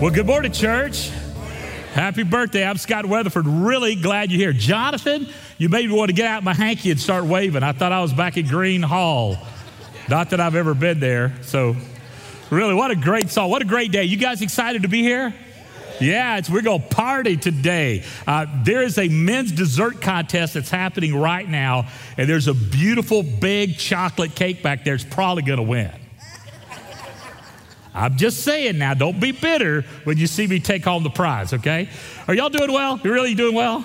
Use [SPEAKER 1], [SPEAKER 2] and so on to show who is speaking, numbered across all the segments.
[SPEAKER 1] Well, good morning, church. Happy birthday. I'm Scott Weatherford. Really glad you're here. Jonathan, you made me want to get out my hanky and start waving. I thought I was back at Green Hall. Not that I've ever been there. So, really, what a great song. What a great day. You guys excited to be here? Yeah, we're going to party today. Uh, there is a men's dessert contest that's happening right now, and there's a beautiful big chocolate cake back there. It's probably going to win. I'm just saying now, don't be bitter when you see me take home the prize, okay? Are y'all doing well? You really doing well?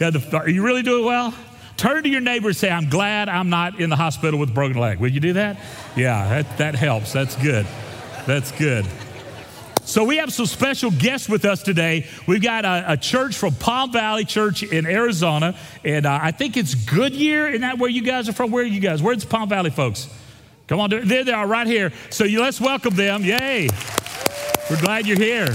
[SPEAKER 1] Yeah, the, are you really doing well? Turn to your neighbor and say, I'm glad I'm not in the hospital with a broken leg. Will you do that? Yeah, that, that helps. That's good. That's good. So, we have some special guests with us today. We've got a, a church from Palm Valley Church in Arizona, and uh, I think it's Goodyear. Isn't that where you guys are from? Where are you guys? Where's Palm Valley folks? Come on, there they are right here. So you, let's welcome them. Yay. We're glad you're here.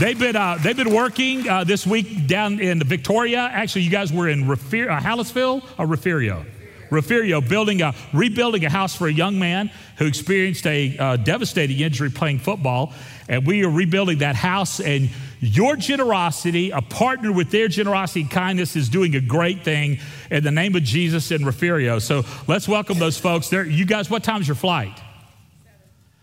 [SPEAKER 1] They've been, uh, they've been working uh, this week down in Victoria. Actually, you guys were in Refer- uh, Hallettsville or Refugio? Refugio, building a, rebuilding a house for a young man who experienced a uh, devastating injury playing football. And we are rebuilding that house. And your generosity, a partner with their generosity and kindness, is doing a great thing in the name of Jesus in Refugio. So let's welcome those folks. There, you guys, what time's your flight?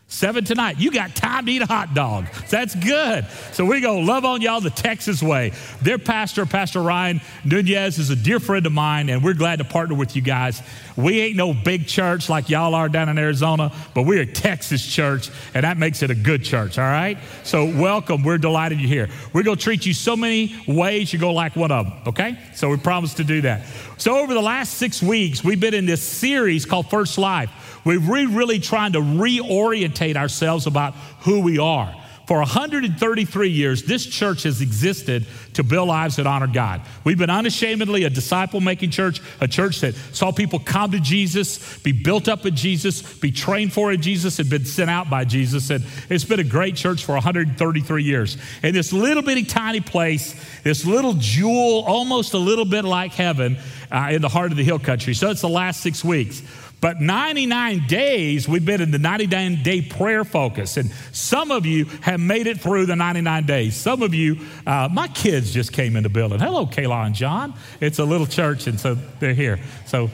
[SPEAKER 1] Seven tonight. You got time to eat a hot dog. That's good. So we go love on y'all the Texas way. Their pastor, Pastor Ryan Nunez, is a dear friend of mine, and we're glad to partner with you guys. We ain't no big church like y'all are down in Arizona, but we're a Texas church, and that makes it a good church, all right? So welcome. We're delighted you're here. We're going to treat you so many ways going to like one of them, okay? So we promise to do that. So over the last six weeks, we've been in this series called First Life. We're really trying to reorientate ourselves about who we are. For 133 years, this church has existed to build lives that honor God. We've been unashamedly a disciple making church, a church that saw people come to Jesus, be built up in Jesus, be trained for in Jesus, and been sent out by Jesus. And it's been a great church for 133 years. In this little bitty tiny place, this little jewel, almost a little bit like heaven uh, in the heart of the hill country. So it's the last six weeks. But 99 days, we've been in the 99 day prayer focus. And some of you have made it through the 99 days. Some of you, uh, my kids just came in the building. Hello, Kayla and John. It's a little church, and so they're here. So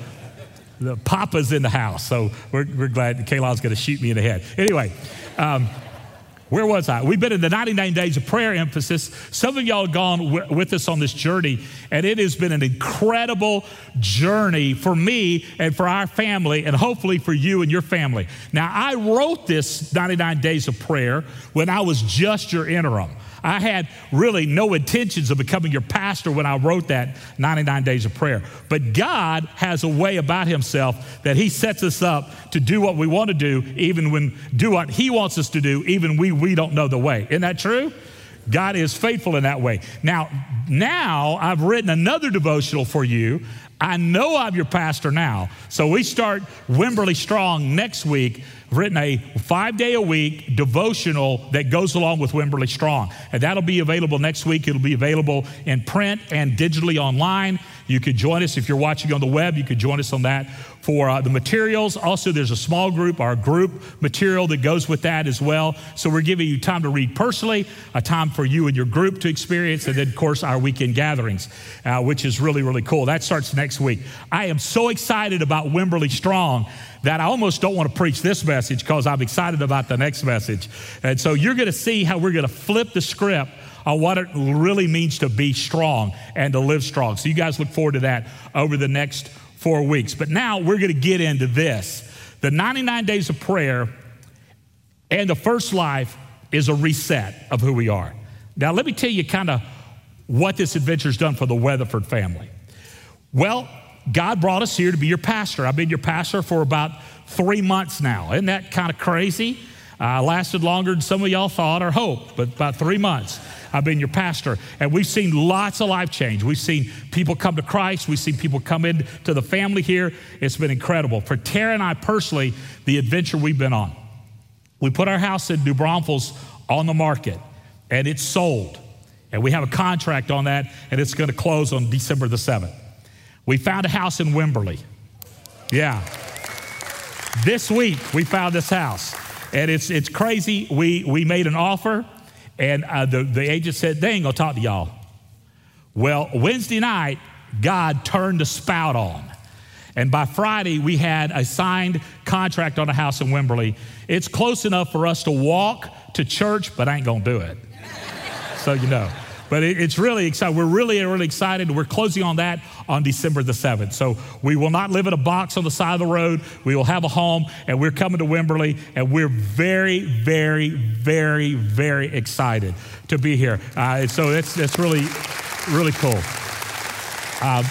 [SPEAKER 1] the Papa's in the house. So we're, we're glad Kayla's going to shoot me in the head. Anyway, um, where was I? We've been in the 99 days of prayer emphasis. Some of y'all have gone w- with us on this journey, and it has been an incredible journey for me and for our family, and hopefully for you and your family. Now, I wrote this 99 days of prayer when I was just your interim. I had really no intentions of becoming your pastor when I wrote that 99 Days of Prayer. But God has a way about Himself that He sets us up to do what we want to do, even when do what He wants us to do, even we we don't know the way. Isn't that true? God is faithful in that way. Now, now I've written another devotional for you. I know I'm your pastor now. So we start Wimberley Strong next week written a five day a week devotional that goes along with Wimberley Strong. And that'll be available next week. It'll be available in print and digitally online. You could join us if you're watching on the web, you could join us on that for uh, the materials. Also, there's a small group, our group material that goes with that as well. So, we're giving you time to read personally, a time for you and your group to experience, and then, of course, our weekend gatherings, uh, which is really, really cool. That starts next week. I am so excited about Wimberley Strong that I almost don't want to preach this message because I'm excited about the next message. And so, you're going to see how we're going to flip the script on what it really means to be strong and to live strong. So, you guys look forward to that over the next four weeks. But now we're going to get into this. The 99 days of prayer and the first life is a reset of who we are. Now, let me tell you kind of what this adventure's done for the Weatherford family. Well, God brought us here to be your pastor. I've been your pastor for about three months now. Isn't that kind of crazy? Uh, lasted longer than some of y'all thought or hoped, but about three months. I've been your pastor. And we've seen lots of life change. We've seen people come to Christ. We've seen people come into the family here. It's been incredible. For Tara and I personally, the adventure we've been on. We put our house in New Braunfels on the market, and it's sold. And we have a contract on that, and it's going to close on December the 7th. We found a house in Wimberley. Yeah. This week, we found this house. And it's, it's crazy. We, we made an offer, and uh, the, the agent said, they ain't gonna talk to y'all. Well, Wednesday night, God turned the spout on. And by Friday, we had a signed contract on a house in Wimberley. It's close enough for us to walk to church, but I ain't gonna do it. so you know. But it, it's really exciting. We're really, really excited. We're closing on that on December the 7th. So we will not live in a box on the side of the road. We will have a home, and we're coming to Wimberley, and we're very, very, very, very excited to be here. Uh, so that's, that's really, really cool. Um,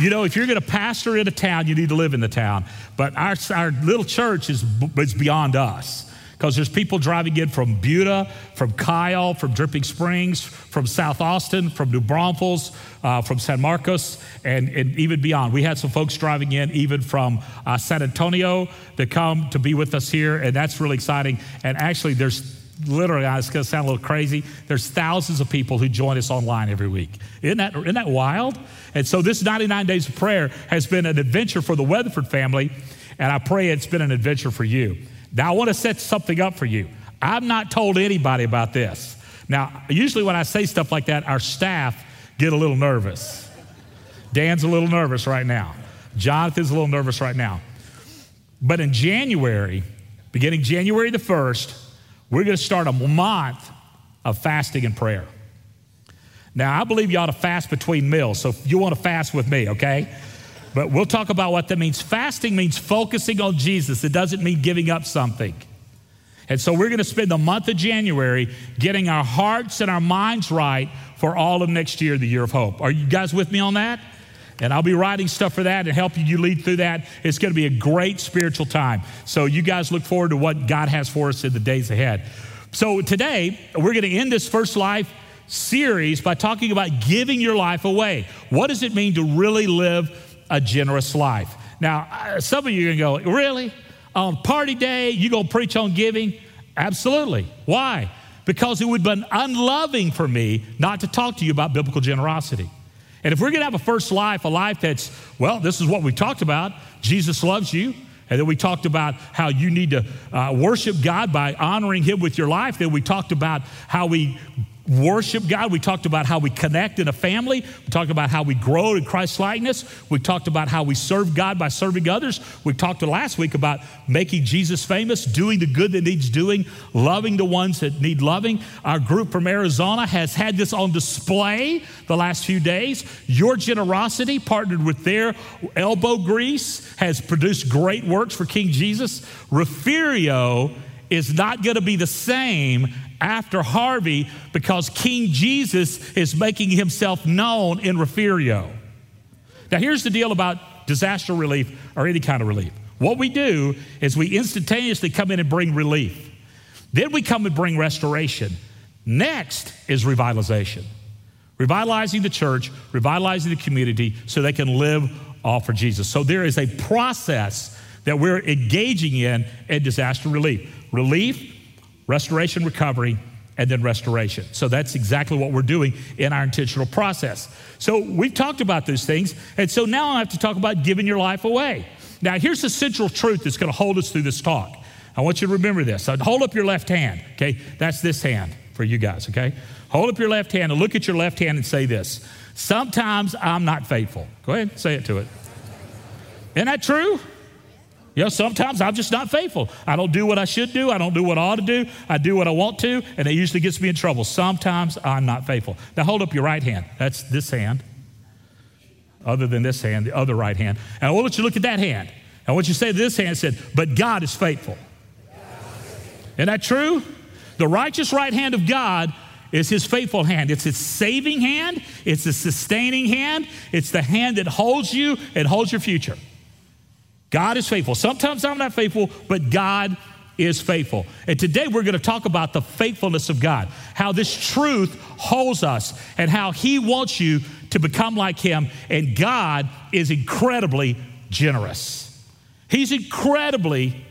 [SPEAKER 1] you know, if you're going to pastor in a town, you need to live in the town. But our, our little church is, is beyond us because there's people driving in from Buda, from Kyle, from Dripping Springs, from South Austin, from New Braunfels, uh, from San Marcos, and, and even beyond. We had some folks driving in even from uh, San Antonio that come to be with us here, and that's really exciting. And actually, there's literally, it's going to sound a little crazy. There's thousands of people who join us online every week. Isn't that, isn't that wild? And so this 99 Days of Prayer has been an adventure for the Weatherford family, and I pray it's been an adventure for you. Now, I want to set something up for you. I've not told anybody about this. Now, usually when I say stuff like that, our staff get a little nervous. Dan's a little nervous right now. Jonathan's a little nervous right now. But in January, beginning January the 1st, we're going to start a month of fasting and prayer. Now, I believe you ought to fast between meals. So you want to fast with me, okay? But we'll talk about what that means. Fasting means focusing on Jesus, it doesn't mean giving up something. And so we're going to spend the month of January getting our hearts and our minds right for all of next year, the year of hope. Are you guys with me on that? And I'll be writing stuff for that and helping you lead through that. It's going to be a great spiritual time. So you guys look forward to what God has for us in the days ahead. So today, we're going to end this first life series by talking about giving your life away. What does it mean to really live a generous life. Now, uh, some of you are going to go, really? On party day, you going to preach on giving? Absolutely. Why? Because it would have been unloving for me not to talk to you about biblical generosity. And if we're going to have a first life, a life that's, well, this is what we talked about Jesus loves you. And then we talked about how you need to uh, worship God by honoring Him with your life. Then we talked about how we worship God. We talked about how we connect in a family. We talked about how we grow in Christ likeness. We talked about how we serve God by serving others. We talked last week about making Jesus famous, doing the good that needs doing, loving the ones that need loving. Our group from Arizona has had this on display the last few days. Your generosity, partnered with their elbow grease, has produced great works for King Jesus. Refugio is not going to be the same after Harvey because King Jesus is making himself known in Refugio. Now, here's the deal about disaster relief or any kind of relief. What we do is we instantaneously come in and bring relief. Then we come and bring restoration. Next is revitalization. Revitalizing the church, revitalizing the community so they can live all for Jesus. So there is a process that we're engaging in in disaster relief. Relief restoration, recovery, and then restoration. So that's exactly what we're doing in our intentional process. So we've talked about those things, and so now I have to talk about giving your life away. Now, here's the central truth that's going to hold us through this talk. I want you to remember this. So hold up your left hand, okay? That's this hand for you guys, okay? Hold up your left hand and look at your left hand and say this Sometimes I'm not faithful. Go ahead, say it to it. Isn't that true? You know, sometimes I'm just not faithful. I don't do what I should do. I don't do what I ought to do. I do what I want to, and it usually gets me in trouble. Sometimes I'm not faithful. Now hold up your right hand. That's this hand. Other than this hand, the other right hand. And I want you to look at that hand. I want you to say this hand said, but God is faithful. Isn't that true? The righteous right hand of God is his faithful hand. It's his saving hand, it's the sustaining hand, it's the hand that holds you and holds your future. God is faithful. Sometimes I'm not faithful, but God is faithful. And today we're going to talk about the faithfulness of God, how this truth holds us, and how He wants you to become like Him. And God is incredibly generous. He's incredibly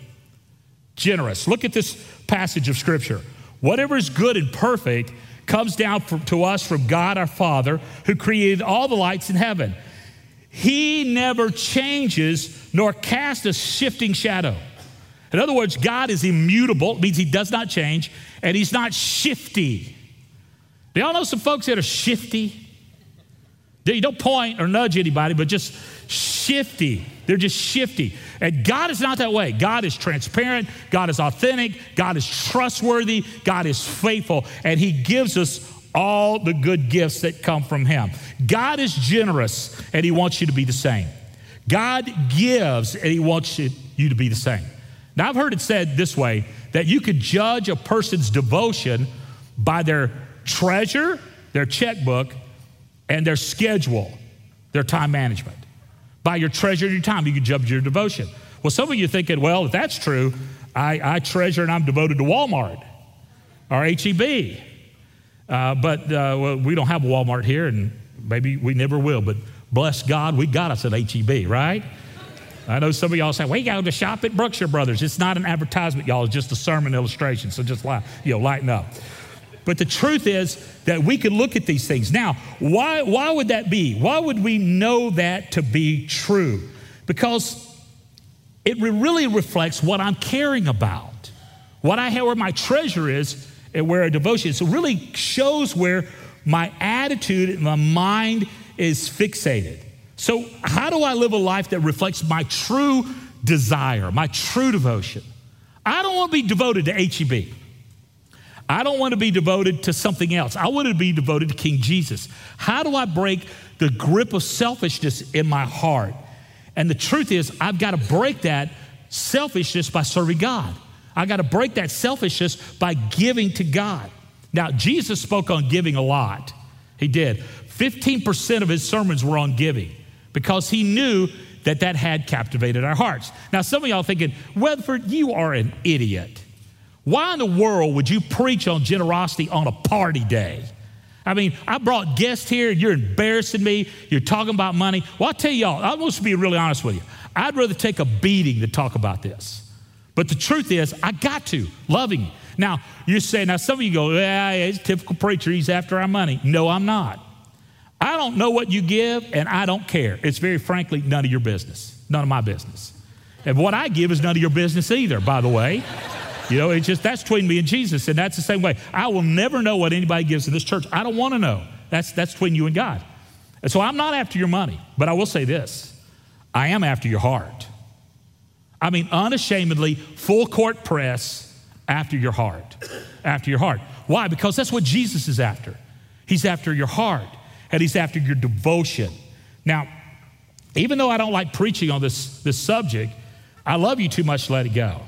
[SPEAKER 1] generous. Look at this passage of Scripture. Whatever is good and perfect comes down to us from God our Father, who created all the lights in heaven he never changes nor casts a shifting shadow. In other words, God is immutable, it means he does not change, and he's not shifty. Do y'all know some folks that are shifty? You don't point or nudge anybody, but just shifty. They're just shifty. And God is not that way. God is transparent. God is authentic. God is trustworthy. God is faithful. And He gives us all the good gifts that come from Him. God is generous, and He wants you to be the same. God gives, and He wants you to be the same. Now, I've heard it said this way that you could judge a person's devotion by their treasure, their checkbook, and their schedule, their time management. By your treasure and your time, you can judge your devotion. Well, some of you are thinking, well, if that's true, I, I treasure and I'm devoted to Walmart or HEB. Uh, but uh, well, we don't have a Walmart here, and maybe we never will. But bless God, we got us at HEB, right? I know some of y'all say, we go to shop at Brookshire Brothers. It's not an advertisement, y'all. It's just a sermon illustration. So just you know, lighten up. But the truth is that we can look at these things. Now, why, why would that be? Why would we know that to be true? Because it really reflects what I'm caring about, what I have, where my treasure is, where a devotion is. So really shows where my attitude and my mind is fixated. So, how do I live a life that reflects my true desire, my true devotion? I don't want to be devoted to HEB. I don't want to be devoted to something else. I want to be devoted to King Jesus. How do I break the grip of selfishness in my heart? And the truth is, I've got to break that selfishness by serving God. I got to break that selfishness by giving to God. Now, Jesus spoke on giving a lot. He did. 15% of his sermons were on giving because he knew that that had captivated our hearts. Now, some of y'all thinking, Weatherford, you are an idiot. Why in the world would you preach on generosity on a party day? I mean, I brought guests here and you're embarrassing me. You're talking about money. Well, I'll tell y'all, I want to be really honest with you. I'd rather take a beating to talk about this. But the truth is, I got to, loving you. Now, you say, now some of you go, yeah, he's a typical preacher. He's after our money. No, I'm not. I don't know what you give, and I don't care. It's very frankly none of your business, none of my business. And what I give is none of your business either, by the way. You know, it's just that's between me and Jesus, and that's the same way. I will never know what anybody gives in this church. I don't want to know. That's that's between you and God. And so I'm not after your money, but I will say this: I am after your heart. I mean, unashamedly, full court press after your heart, after your heart. Why? Because that's what Jesus is after. He's after your heart, and he's after your devotion. Now, even though I don't like preaching on this, this subject, I love you too much to let it go.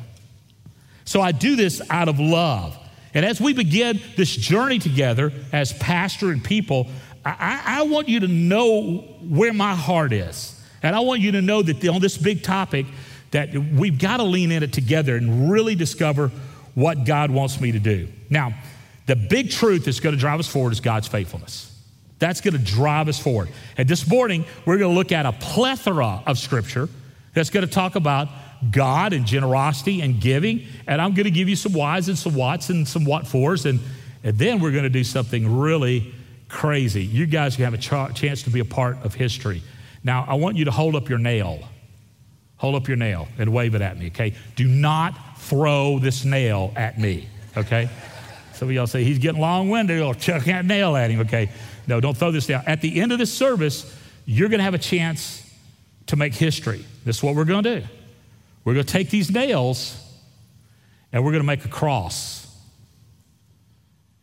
[SPEAKER 1] So I do this out of love. And as we begin this journey together as pastor and people, I, I, want you to know where my heart is. And I want you to know that on this big topic, that we've got to lean in it together and really discover what God wants me to do. Now, the big truth that's going to drive us forward is God's faithfulness. That's going to drive us forward. And this morning, we're going to look at a plethora of scripture that's going to talk about God and generosity and giving. And I'm going to give you some whys and some whats and some what fors. And, and then we're going to do something really crazy. You guys are going to have a ch- chance to be a part of history. Now, I want you to hold up your nail. Hold up your nail and wave it at me, okay? Do not throw this nail at me, okay? Some of y'all say, he's getting long winded, or chuck that nail at him, okay? No, don't throw this down. At the end of this service, you're to have a chance to make history. This is what we're to do. We're to take these nails and we're to make a cross.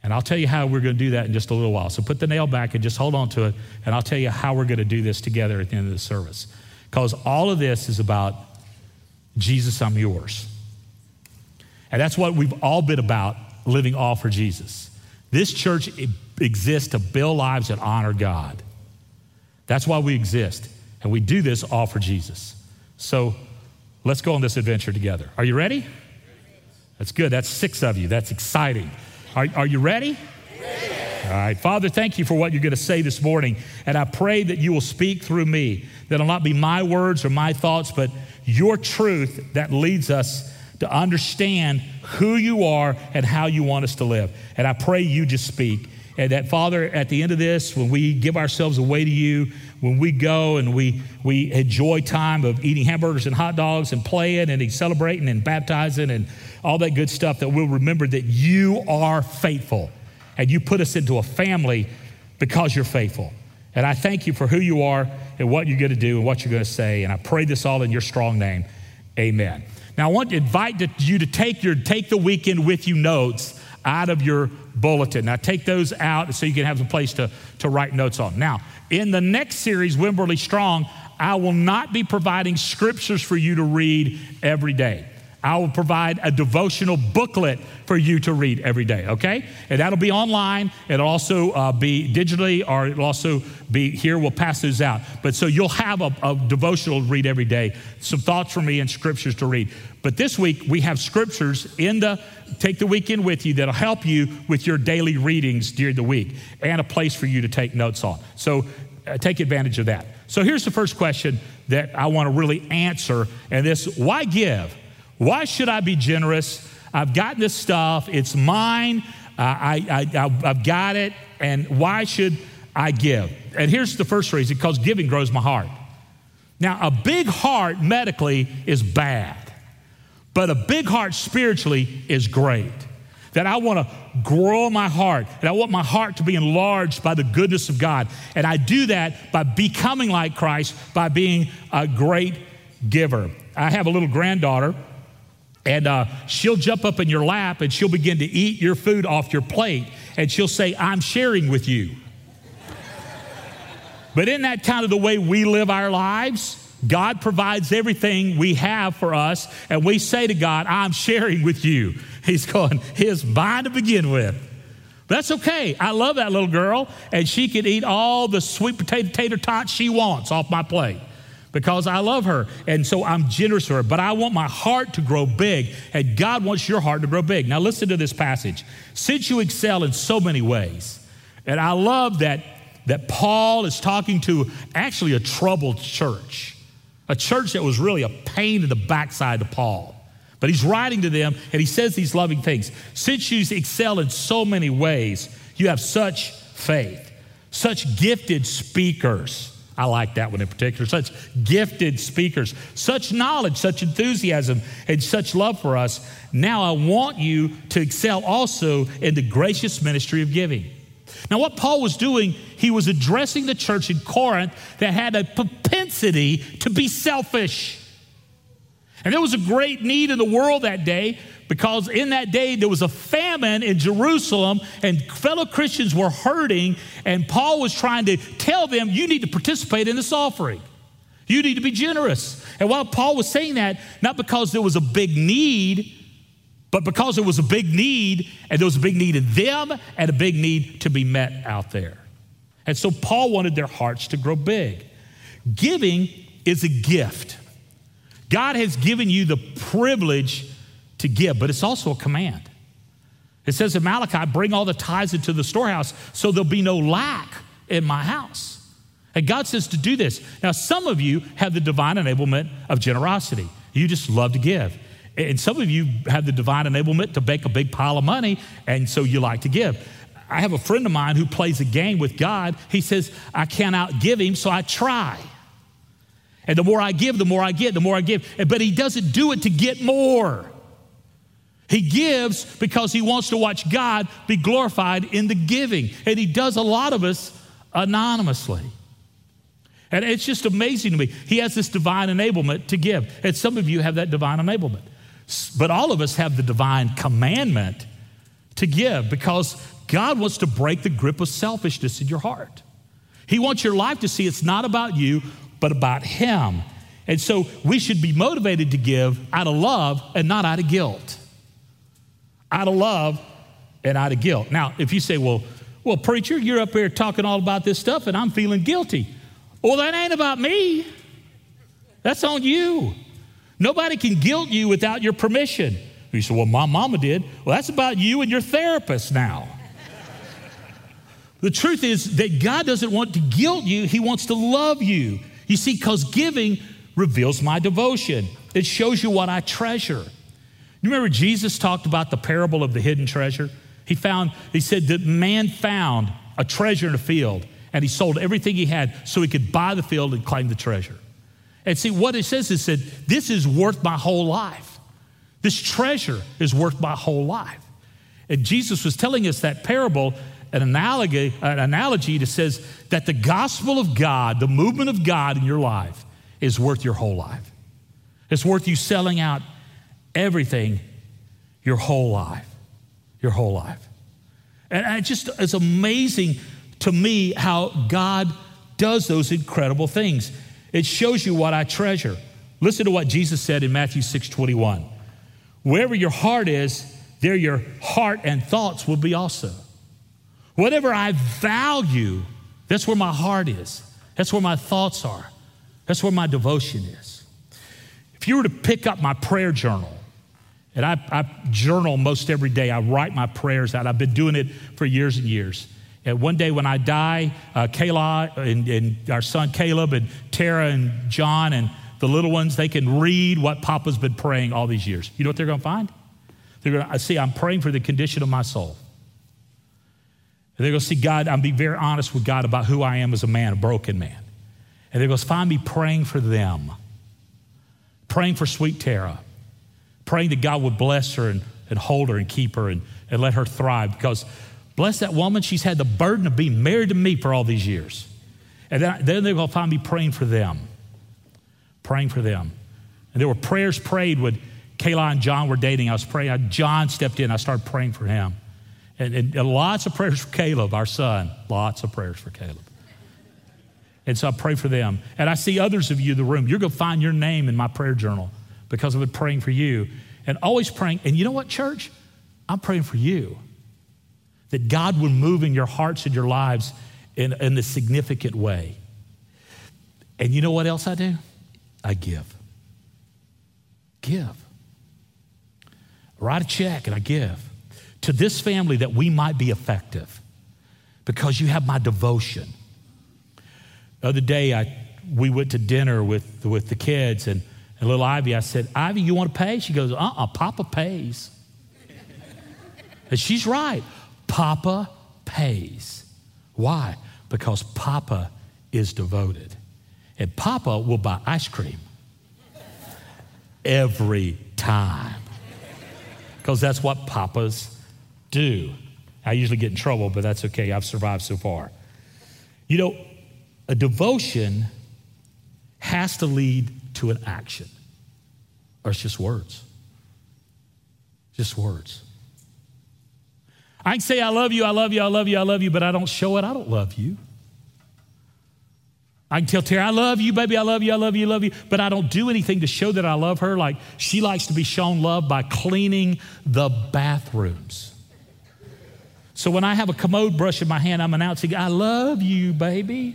[SPEAKER 1] And I'll tell you how we're going to do that in just a little while. So put the nail back and just hold on to it, and I'll tell you how we're going to do this together at the end of the service. Because all of this is about Jesus, I'm yours. And that's what we've all been about living all for Jesus. This church exists to build lives that honor God. That's why we exist. And we do this all for Jesus. So Let's go on this adventure together. Are you ready? That's good. That's six of you. That's exciting. Are, are you ready? All right. Father, thank you for what you're going to say this morning. And I pray that you will speak through me, that it'll not be my words or my thoughts, but your truth that leads us to understand who you are and how you want us to live. And I pray you just speak And that, Father, at the end of this, when we give ourselves away to you, when we go and we, we enjoy time of eating hamburgers and hot dogs and playing and celebrating and baptizing and all that good stuff, that we'll remember that you are faithful and you put us into a family because you're faithful. And I thank you for who you are and what you're going to do and what you're going to say. And I pray this all in your strong name. Amen. Now, I want to invite you to take your take the weekend with you notes out of your bulletin. Now, take those out so you can have a place to, to write notes on. Now, in the next series, Wimberley Strong, I will not be providing scriptures for you to read every day. I will provide a devotional booklet for you to read every day, okay? And that'll be online. It'll also uh, be digitally, or it'll also be here. We'll pass those out. But so you'll have a, a devotional to read every day, some thoughts from me and scriptures to read. But this week, we have scriptures in the Take the Weekend with you that'll help you with your daily readings during the week and a place for you to take notes on. So uh, take advantage of that. So here's the first question that I want to really answer, and this why give? Why should I be generous? I've got this stuff, it's mine, uh, I, I, I've got it, and why should I give? And here's the first reason because giving grows my heart. Now, a big heart medically is bad, but a big heart spiritually is great. That I want to grow my heart, and I want my heart to be enlarged by the goodness of God. And I do that by becoming like Christ, by being a great giver. I have a little granddaughter and uh, she'll jump up in your lap and she'll begin to eat your food off your plate. And she'll say, I'm sharing with you. but isn't that kind of the way we live our lives? God provides everything we have for us, and we say to God, I'm sharing with you. He's going, His mine to begin with. That's okay. I love that little girl, and she can eat all the sweet potato tater tots she wants off my plate because I love her. And so I'm generous to her, but I want my heart to grow big, and God wants your heart to grow big. Now, listen to this passage. Since you excel in so many ways, and I love that, that Paul is talking to actually a troubled church, a church that was really a pain in the backside to Paul. But he's writing to them, and he says these loving things. Since you excel in so many ways, you have such faith, such gifted speakers I like that one in particular. Such gifted speakers, such knowledge, such enthusiasm, and such love for us. Now I want you to excel also in the gracious ministry of giving. Now, what Paul was doing, he was addressing the church in Corinth that had a propensity to be selfish. And there was a great need in the world that day because in that day there was a famine in Jerusalem and fellow Christians were hurting, and Paul was trying to tell them, You need to participate in this offering. You need to be generous. And while Paul was saying that, not because there was a big need, but because there was a big need, and there was a big need in them and a big need to be met out there. And so Paul wanted their hearts to grow big. Giving is a gift. God has given you the privilege to give, but it's also a command. It says in Malachi, bring all the tithes into the storehouse so there'll be no lack in my house. And God says to do this. Now, some of you have the divine enablement of generosity. You just love to give. And some of you have the divine enablement to make a big pile of money, and so you like to give. I have a friend of mine who plays a game with God. He says, I can't outgive him, so I try. And the more I give, the more I get, the more I give. But he doesn't do it to get more. He gives because he wants to watch God be glorified in the giving. And he does a lot of us anonymously. And it's just amazing to me. He has this divine enablement to give. And some of you have that divine enablement. But all of us have the divine commandment to give because God wants to break the grip of selfishness in your heart. He wants your life to see it's not about you, but about Him. And so we should be motivated to give out of love and not out of guilt out of love and out of guilt. Now, if you say, well, well, preacher, you're up here talking all about this stuff and I'm feeling guilty. Well, that ain't about me. That's on you. Nobody can guilt you without your permission. You say, well, my mama did. Well, that's about you and your therapist now. the truth is that God doesn't want to guilt you, He wants to love you. You see, because giving reveals my devotion, it shows you what I treasure. You remember Jesus talked about the parable of the hidden treasure? He found, he said that man found a treasure in a field and he sold everything he had so he could buy the field and claim the treasure. And see, what it says is that this is worth my whole life. This treasure is worth my whole life. And Jesus was telling us that parable, an analogy, an analogy that says that the gospel of God, the movement of God in your life, is worth your whole life. It's worth you selling out everything your whole life. Your whole life. And it just it's amazing to me how God does those incredible things. It shows you what I treasure. Listen to what Jesus said in Matthew 6 21. Wherever your heart is, there your heart and thoughts will be also. Whatever I value, that's where my heart is. That's where my thoughts are. That's where my devotion is. If you were to pick up my prayer journal, and I, I, journal most every day, I write my prayers out. I've been doing it for years and years. And one day when I die, uh, Kayla and, and our son Caleb and Tara and John and the little ones, they can read what Papa's been praying all these years. You know what they're going to find? They're going to see, I'm praying for the condition of my soul. And they're going to see God, I'm being very honest with God about who I am as a man, a broken man. And going to find me praying for them, praying for sweet Tara, praying that God would bless her and, and hold her and keep her and, and let her thrive. Because bless that woman, she's had the burden of being married to me for all these years. And then, then they're going to find me praying for them, praying for them. And there were prayers prayed when Kayla and John were dating. I was praying. John stepped in. I started praying for him. And, and, and lots of prayers for Caleb, our son. Lots of prayers for Caleb. And so I pray for them. And I see others of you in the room. You're going to find your name in my prayer journal because I've been praying for you and always praying. And you know what, church? I'm praying for you that God would move in your hearts and your lives in, in a significant way. And you know what else I do? I give. Give. write a check and I give to this family that we might be effective because you have my devotion. The other day, I, we went to dinner with, with the kids, and, and little Ivy, I said, Ivy, you want to pay? She goes, uh uh-uh, uh Papa pays. and she's right. Papa pays. Why? Because Papa is devoted. And Papa will buy ice cream every time. Because that's what Papas do. I usually get in trouble, but that's okay. I've survived so far. You know, a devotion has to lead to an action, or it's just words. Just words. I can say, I love you, I love you, I love you, I love you, but I don't show it, I don't love you. I can tell Tara, I love you, baby, I love you, I love you, I love you, but I don't do anything to show that I love her. Like she likes to be shown love by cleaning the bathrooms. So when I have a commode brush in my hand, I'm announcing, I love you, baby.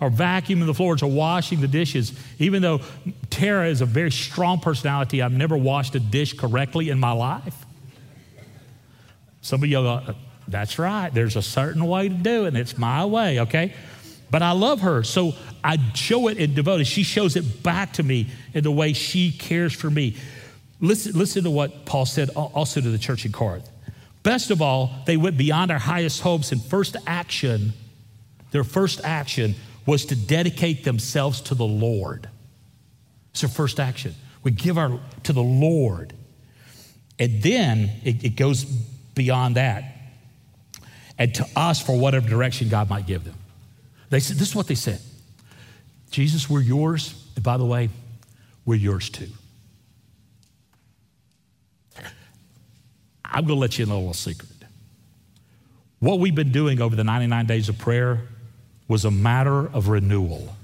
[SPEAKER 1] Or vacuuming the floors or washing the dishes. Even though Tara is a very strong personality, I've never washed a dish correctly in my life. Some of you go, uh, that's right. There's a certain way to do it, and it's my way, okay? But I love her, so I show it in devoted. She shows it back to me in the way she cares for me. Listen, listen to what Paul said also to the church in Corinth. Best of all, they went beyond our highest hopes, and first action, their first action was to dedicate themselves to the Lord. It's their first action. We give our to the Lord. And then it, it goes beyond that. And to us for whatever direction God might give them. They said, this is what they said. Jesus, we're yours. And by the way, we're yours too. I'm going to let you in a little secret. What we've been doing over the 99 days of prayer was a matter of renewal.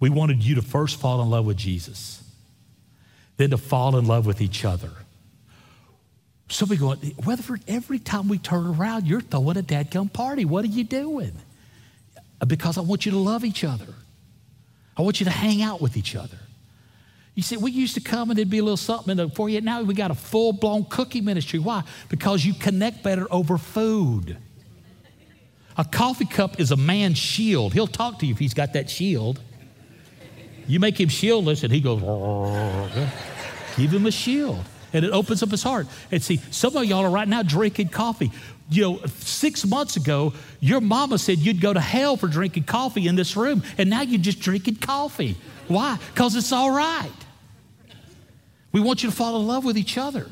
[SPEAKER 1] We wanted you to first fall in love with Jesus, then to fall in love with each other. So we go, Weatherford, every time we turn around, you're throwing a dadgum party. What are you doing? Because I want you to love each other. I want you to hang out with each other. You see, we used to come and there'd be a little something in for you. Now we got a full blown cookie ministry. Why? Because you connect better over food. A coffee cup is a man's shield. He'll talk to you if he's got that shield. You make him shieldless and he goes, give him a shield. and it opens up his heart. And see, some of y'all are right now drinking coffee. You know, six months ago, your mama said you'd go to hell for drinking coffee in this room, and now you're just drinking coffee. Why? Because it's all right. We want you to fall in love with each other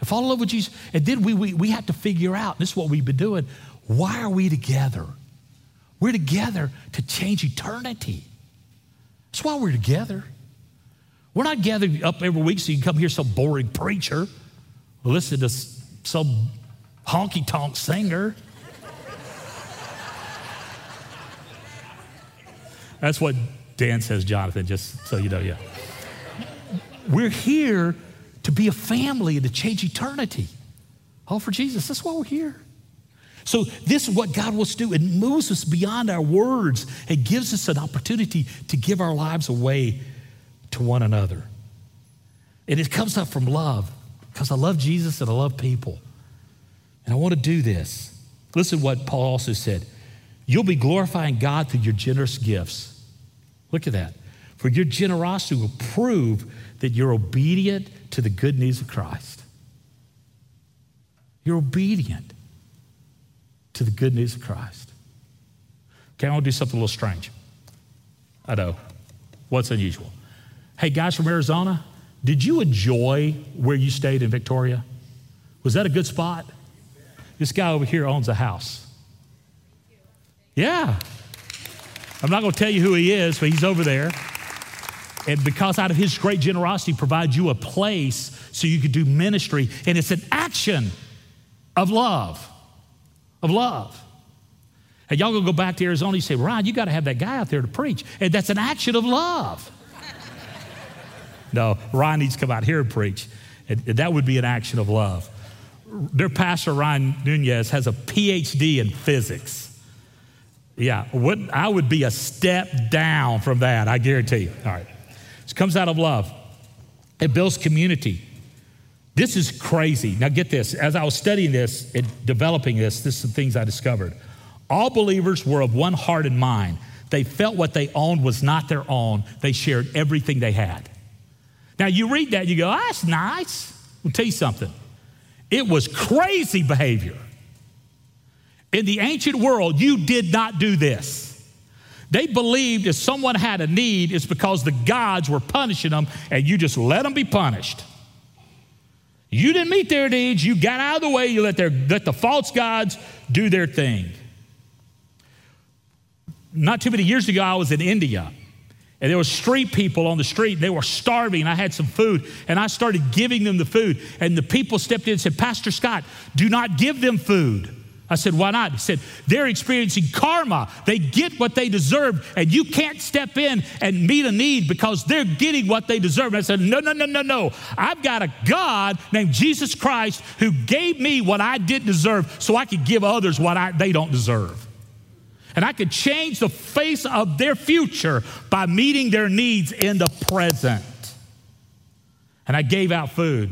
[SPEAKER 1] and fall in love with Jesus. And then we, we, we have to figure out, this is what we've been doing, why are we together? We're together to change eternity. That's why we're together. We're not gathered up every week so you can come hear some boring preacher listen to some honky tonk singer. That's what Dan says, Jonathan, just so you know, yeah. We're here to be a family and to change eternity. All for Jesus. That's why we're here. So, this is what God wants to do. It moves us beyond our words. It gives us an opportunity to give our lives away to one another. And it comes up from love because I love Jesus and I love people. And I want to do this. Listen to what Paul also said. You'll be glorifying God through your generous gifts. Look at that. For your generosity will prove that you're obedient to the good news of Christ. You're obedient to the good news of Christ. Okay, I want to do something a little strange. I know. What's unusual? Hey, guys from Arizona, did you enjoy where you stayed in Victoria? Was that a good spot? This guy over here owns a house. Yeah. I'm not going to tell you who he is, but he's over there. And because out of his great generosity provides you a place so you could do ministry. And it's an action of love. Of love. And y'all gonna go back to Arizona, you say, Ryan, you gotta have that guy out there to preach. And that's an action of love. no, Ryan needs to come out here and preach. And that would be an action of love. Their pastor, Ryan Nunez, has a PhD in physics. Yeah, what, I would be a step down from that, I guarantee you. All right. It comes out of love. It builds community. This is crazy. Now, get this. As I was studying this and developing this, this is some things I discovered. All believers were of one heart and mind. They felt what they owned was not their own. They shared everything they had. Now, you read that, you go, oh, that's nice. I'll tell you something. It was crazy behavior. In the ancient world, you did not do this. They believed if someone had a need, it's because the gods were punishing them and you just let them be punished. You didn't meet their needs, you got out of the way, you let, their, let the false gods do their thing. Not too many years ago, I was in India. And there were street people on the street. They were starving. I had some food, and I started giving them the food. And the people stepped in and said, Pastor Scott, do not give them food. I said, why not? He said, they're experiencing karma. They get what they deserve, and you can't step in and meet a need because they're getting what they deserve. And I said, no, no, no, no, no. I've got a God named Jesus Christ who gave me what I didn't deserve so I could give others what I, they don't deserve. And I could change the face of their future by meeting their needs in the present. And I gave out food.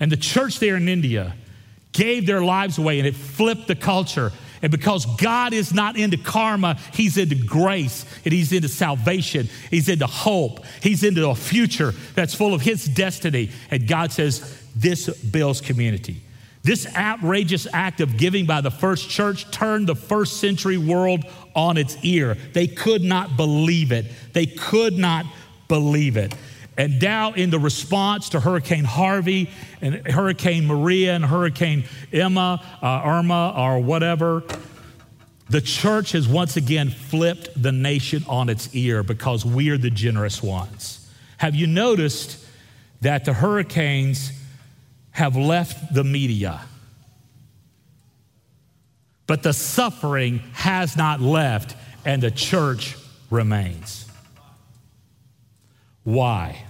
[SPEAKER 1] And the church there in India, gave their lives away and it flipped the culture. And because God is not into karma, He's into grace and He's into salvation. He's into hope. He's into a future that's full of His destiny. And God says, This builds community. This outrageous act of giving by the first church turned the first century world on its ear. They could not believe it. They could not believe it. And now, in the response to Hurricane Harvey and Hurricane Maria and Hurricane Emma, uh, Irma, or whatever, the church has once again flipped the nation on its ear because we are the generous ones. Have you noticed that the hurricanes have left the media? But the suffering has not left, and the church remains. Why?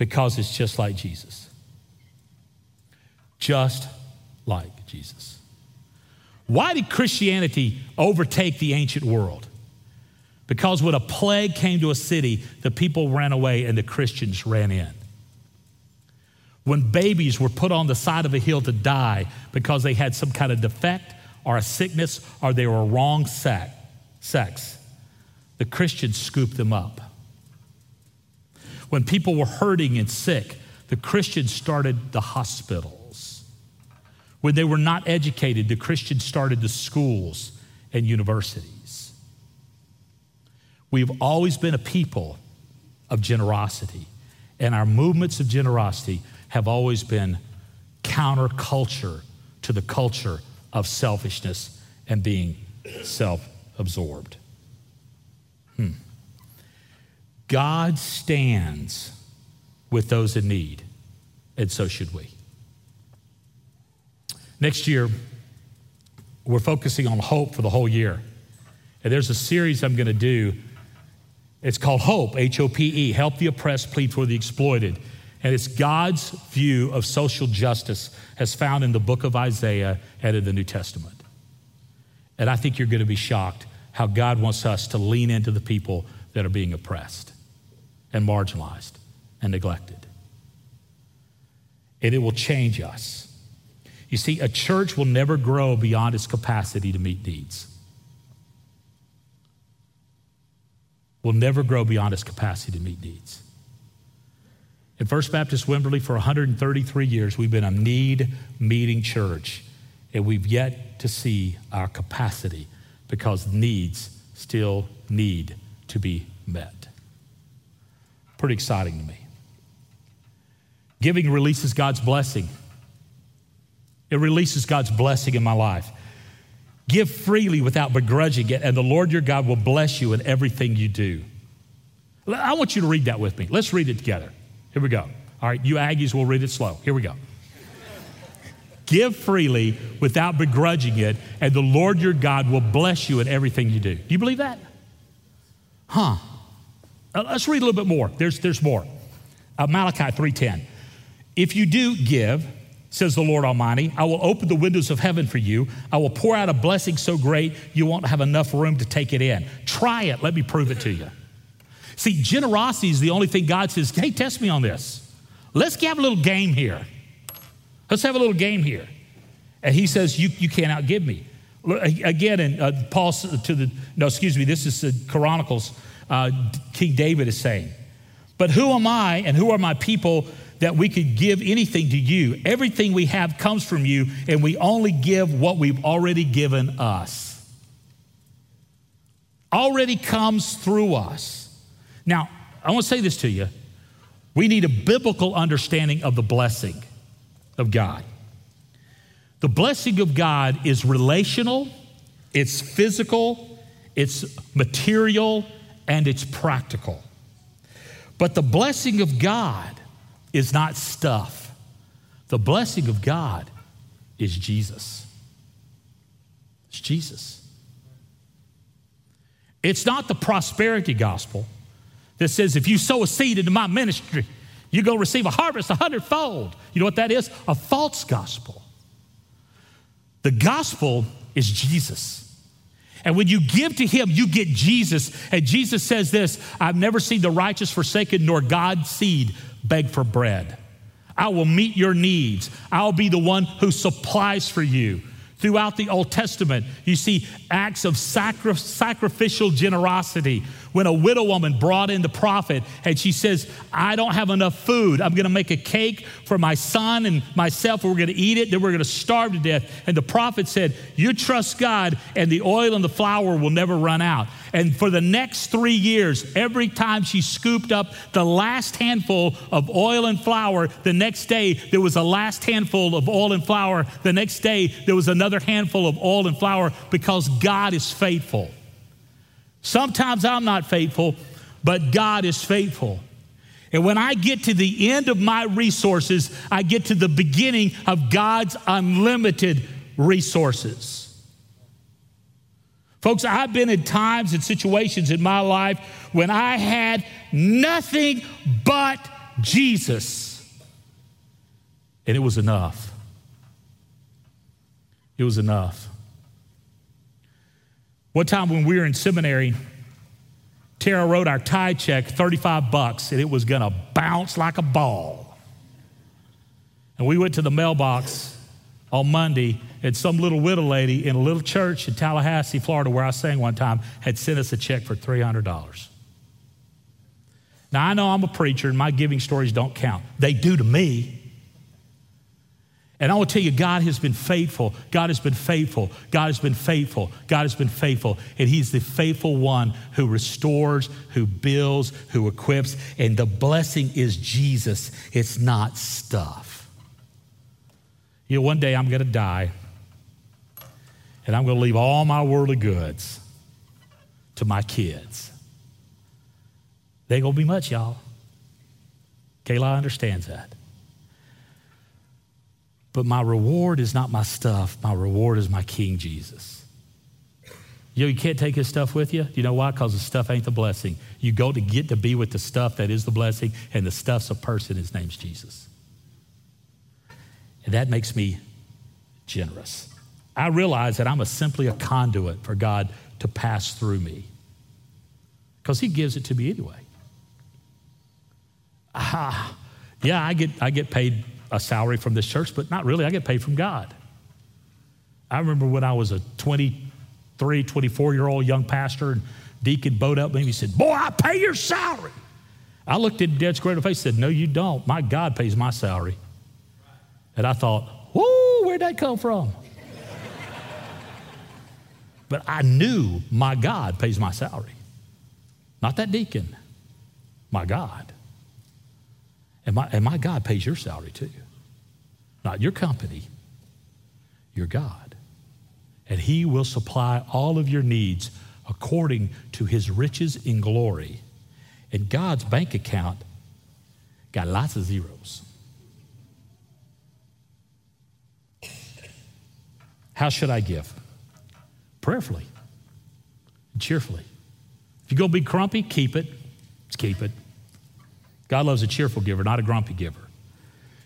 [SPEAKER 1] Because it's just like Jesus. Just like Jesus. Why did Christianity overtake the ancient world? Because when a plague came to a city, the people ran away and the Christians ran in. When babies were put on the side of a hill to die because they had some kind of defect or a sickness or they were wrong sex, the Christians scooped them up when people were hurting and sick, the Christians started the hospitals. When they were not educated, the Christians started the schools and universities. We've always been a people of generosity, and our movements of generosity have always been counterculture to the culture of selfishness and being self absorbed. Hmm. God stands with those in need, and so should we. Next year, we're focusing on hope for the whole year. And there's a series I'm going to do. It's called Hope, H O P E, Help the Oppressed, Plead for the Exploited. And it's God's view of social justice as found in the book of Isaiah and in the New Testament. And I think you're going to be shocked how God wants us to lean into the people that are being oppressed and marginalized and neglected. And it will change us. You see, a church will never grow beyond its capacity to meet needs. Will never grow beyond its capacity to meet needs. In First Baptist Wimberley, for 133 years, we've been a need meeting church, and we've yet to see our capacity because needs still need to be met. Pretty exciting to me. Giving releases God's blessing. It releases God's blessing in my life. Give freely without begrudging it, and the Lord your God will bless you in everything you do. I want you to read that with me. Let's read it together. Here we go. All right, you Aggies will read it slow. Here we go. Give freely without begrudging it, and the Lord your God will bless you in everything you do. Do you believe that? Huh. Uh, let's read a little bit more. There's, there's more. Uh, Malachi 3.10. If you do give, says the Lord Almighty, I will open the windows of heaven for you. I will pour out a blessing so great you won't have enough room to take it in. Try it. Let me prove it to you. See, generosity is the only thing God says, hey, test me on this. Let's have a little game here. Let's have a little game here. And he says, You, you can't outgive me. Again, in uh, Paul to the, no, excuse me, this is the Chronicles, uh, King David is saying, But who am I and who are my people that we could give anything to you? Everything we have comes from you, and we only give what we've already given us. Already comes through us. Now, I want to say this to you. We need a biblical understanding of the blessing of God. The blessing of God is relational, it's physical, it's material, and it's practical. But the blessing of God is not stuff. The blessing of God is Jesus. It's Jesus. It's not the prosperity gospel that says if you sow a seed into my ministry, you're going to receive a harvest a hundredfold. You know what that is? A false gospel. The gospel is Jesus. And when you give to him, you get Jesus. And Jesus says this I've never seen the righteous forsaken, nor God's seed beg for bread. I will meet your needs. I'll be the one who supplies for you. Throughout the Old Testament, you see acts of sacri- sacrificial generosity when a widow woman brought in the prophet and she says, I don't have enough food. I'm going to make a cake for my son and myself. And we're going to eat it. Then we're going to starve to death. And the prophet said, You trust God, and the oil and the flour will never run out. And for the next three years, every time she scooped up the last handful of oil and flour, the next day there was a last handful of oil and flour. The next day there was another handful of oil and flour because God is faithful. Sometimes I'm not faithful, but God is faithful. And when I get to the end of my resources, I get to the beginning of God's unlimited resources. Folks, I've been in times and situations in my life when I had nothing but Jesus. And it was enough. It was enough. One time when we were in seminary, Tara wrote our tithe check, 35 bucks, and it was going to bounce like a ball. And we went to the mailbox on Monday, and some little widow lady in a little church in Tallahassee, Florida, where I sang one time, had sent us a check for $300. Now, I know I'm a preacher and my giving stories don't count. They do to me. And I will tell you, God has been faithful. God has been faithful. God has been faithful. God has been faithful. And He's the faithful one who restores, who builds, who equips. And the blessing is Jesus, it's not stuff. You know, one day I'm going to die, and I'm going to leave all my worldly goods to my kids. They ain't going to be much, y'all. Kayla understands that. But my reward is not my stuff. My reward is my King Jesus. You know, you can't take his stuff with you. You know why? Because the stuff ain't the blessing. You go to get to be with the stuff that is the blessing, and the stuff's a person. His name's Jesus. And that makes me generous. I realize that I'm a, simply a conduit for God to pass through me because He gives it to me anyway. Ah, yeah, I get, I get paid a salary from this church, but not really. I get paid from God. I remember when I was a 23, 24 year old young pastor, and Deacon bowed up and he said, Boy, I pay your salary. I looked at dead square in the face and said, No, you don't. My God pays my salary. And I thought, Whoa, where'd that come from? but I knew my God pays my salary. Not that deacon, my God. And my, and my God pays your salary too. Not your company, your God. And He will supply all of your needs according to His riches in glory. And God's bank account got lots of zeros. How should I give? Prayerfully, cheerfully. If going to be grumpy, keep it. Just keep it. God loves a cheerful giver, not a grumpy giver.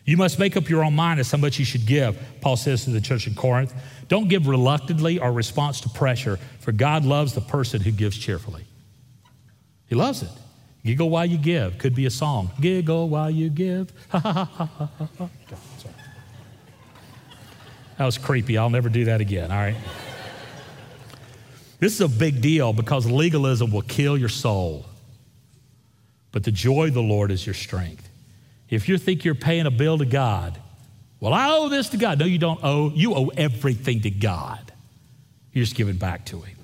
[SPEAKER 1] You must make up your own mind as how much you should give, Paul says to the church in Corinth. Don't give reluctantly or response to pressure, for God loves the person who gives cheerfully. He loves it. Giggle while you give could be a song. Giggle while you give. That was creepy. I'll never do that again, all right? This is a big deal because legalism will kill your soul. But the joy of the Lord is your strength. If you think you're paying a bill to God, well, I owe this to God. No, you don't owe. You owe everything to God. You're just giving back to Him.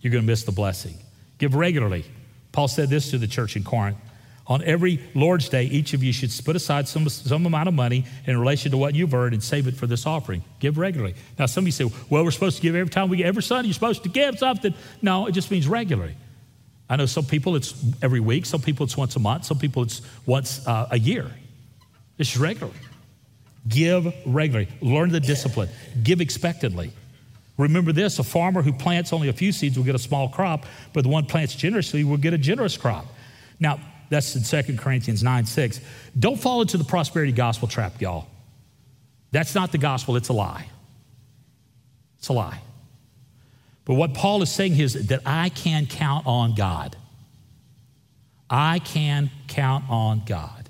[SPEAKER 1] You're going to miss the blessing. Give regularly. Paul said this to the church in Corinth. On every Lord's Day, each of you should put aside some, some amount of money in relation to what you've earned and save it for this offering. Give regularly. Now, some of you say, well, we're supposed to give every time we get, every Sunday, you're supposed to give something. No, it just means regularly. I know some people it's every week, some people it's once a month, some people it's once uh, a year. It's regularly. Give regularly. Learn the discipline. Give expectantly. Remember this a farmer who plants only a few seeds will get a small crop, but the one plants generously will get a generous crop. Now, that's in 2 Corinthians 9 6. Don't fall into the prosperity gospel trap, y'all. That's not the gospel, it's a lie. It's a lie. But what Paul is saying is that I can count on God. I can count on God.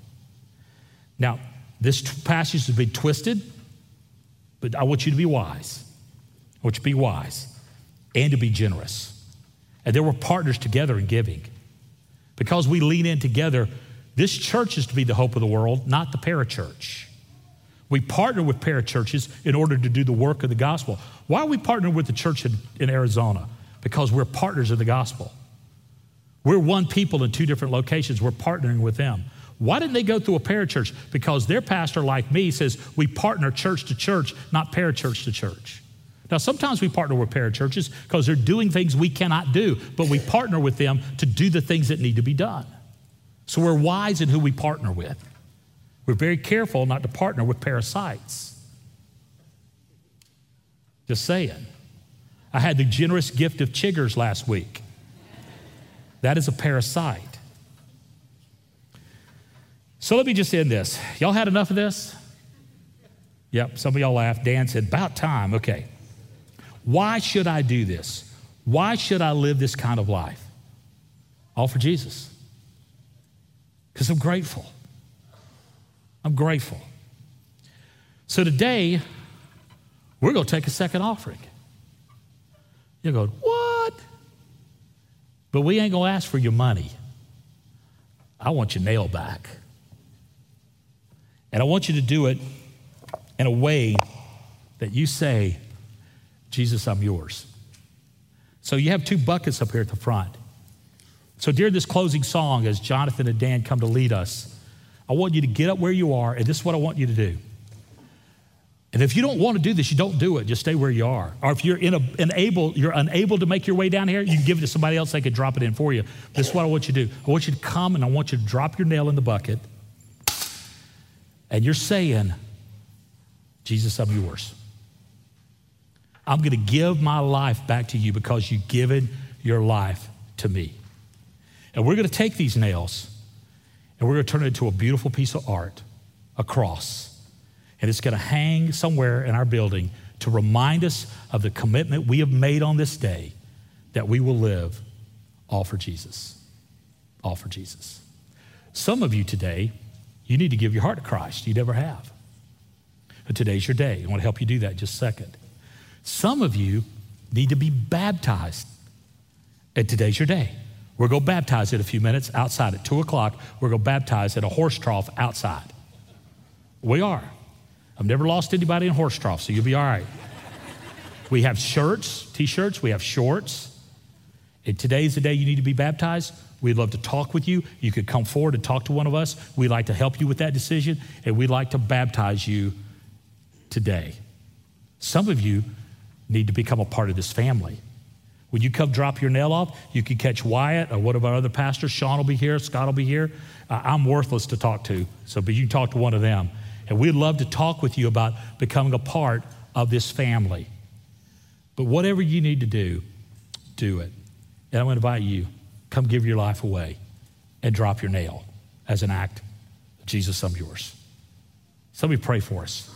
[SPEAKER 1] Now, this passage has been twisted, but I want you to be wise. I want you to be wise and to be generous. And there were partners together in giving. Because we lean in together, this church is to be the hope of the world, not the parachurch. We partner with parachurches in order to do the work of the gospel. Why are we partnering with the church in, in Arizona? Because we're partners in the gospel. We're one people in two different locations. We're partnering with them. Why didn't they go through a parachurch? Because their pastor, like me, says we partner church to church, not parachurch to church. Now, sometimes we partner with parachurches because they're doing things we cannot do, but we partner with them to do the things that need to be done. So we're wise in who we partner with. We're very careful not to partner with parasites. Just saying. I had the generous gift of chiggers last week. That is a parasite. So let me just end this. Y'all had enough of this? Yep, some of y'all laughed. Dan said, About time. Okay. Why should I do this? Why should I live this kind of life? All for Jesus. Because I'm grateful. I'm grateful. So today, we're going to take a second offering. You go, what? But we ain't going to ask for your money. I want your nail back. And I want you to do it in a way that you say, Jesus, I'm yours. So you have two buckets up here at the front. So during this closing song, as Jonathan and Dan come to lead us, I want you to get up where you are, and this is what I want you to do. And if you don't want to do this, you don't do it. Just stay where you are. Or if you're in a, unable, you're unable to make your way down here, you can give it to somebody else. They can drop it in for you. This is what I want you to do. I want you to come and I want you to drop your nail in the bucket. And you're saying, Jesus, I'm yours. I'm going to give my life back to you because you've given your life to me. And we're going to take these nails and we're going to turn it into a beautiful piece of art, a cross and it's going to hang somewhere in our building to remind us of the commitment we have made on this day that we will live all for Jesus. All for Jesus. Some of you today, you need to give your heart to Christ. You never have. But today's your day. I want to help you do that just a second. Some of you need to be baptized. And today's your day. We're going to baptize in a few minutes outside at 2 o'clock. We're going to baptize at a horse trough outside. We are. I've never lost anybody in horse trough, so you'll be all right. We have shirts, t shirts, we have shorts. And today's the day you need to be baptized. We'd love to talk with you. You could come forward and talk to one of us. We'd like to help you with that decision, and we'd like to baptize you today. Some of you need to become a part of this family. When you come drop your nail off, you can catch Wyatt or one of our other pastors. Sean will be here, Scott will be here. Uh, I'm worthless to talk to, so but you can talk to one of them. And we'd love to talk with you about becoming a part of this family. But whatever you need to do, do it. And I'm going to invite you, come give your life away and drop your nail as an act of Jesus, I'm yours. Somebody pray for us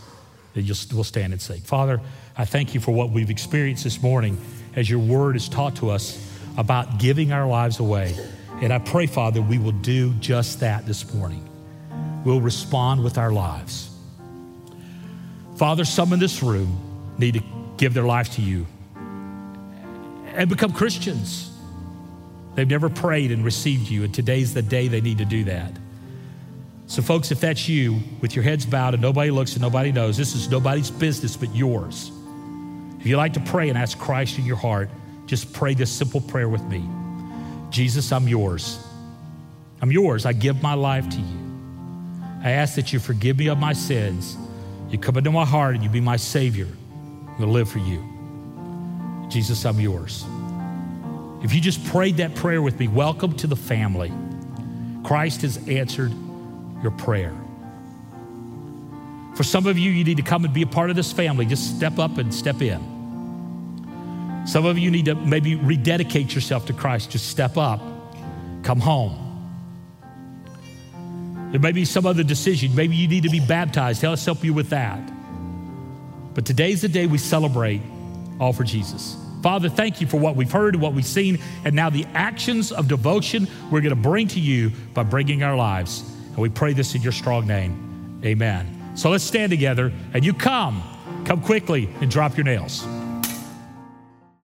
[SPEAKER 1] that we'll stand and sing. Father, I thank you for what we've experienced this morning as your word is taught to us about giving our lives away. And I pray, Father, we will do just that this morning we'll respond with our lives. Father, some in this room need to give their life to you and become Christians. They've never prayed and received you, and today's the day they need to do that. So, folks, if that's you, with your heads bowed and nobody looks and nobody knows, this is nobody's business but yours. If you like to pray and ask Christ in your heart, just pray this simple prayer with me Jesus, I'm yours. I'm yours. I give my life to you. I ask that you forgive me of my sins. You come into my heart and you be my Savior. I'm going to live for you. Jesus, I'm yours. If you just prayed that prayer with me, welcome to the family. Christ has answered your prayer. For some of you, you need to come and be a part of this family. Just step up and step in. Some of you need to maybe rededicate yourself to Christ. Just step up, come home. There may be some other decision. Maybe you need to be baptized. Let us help you with that. But today's the day we celebrate all for Jesus. Father, thank you for what we've heard and what we've seen, and now the actions of devotion we're going to bring to you by bringing our lives. And we pray this in your strong name. Amen. So let's stand together and you come. Come quickly and drop your nails.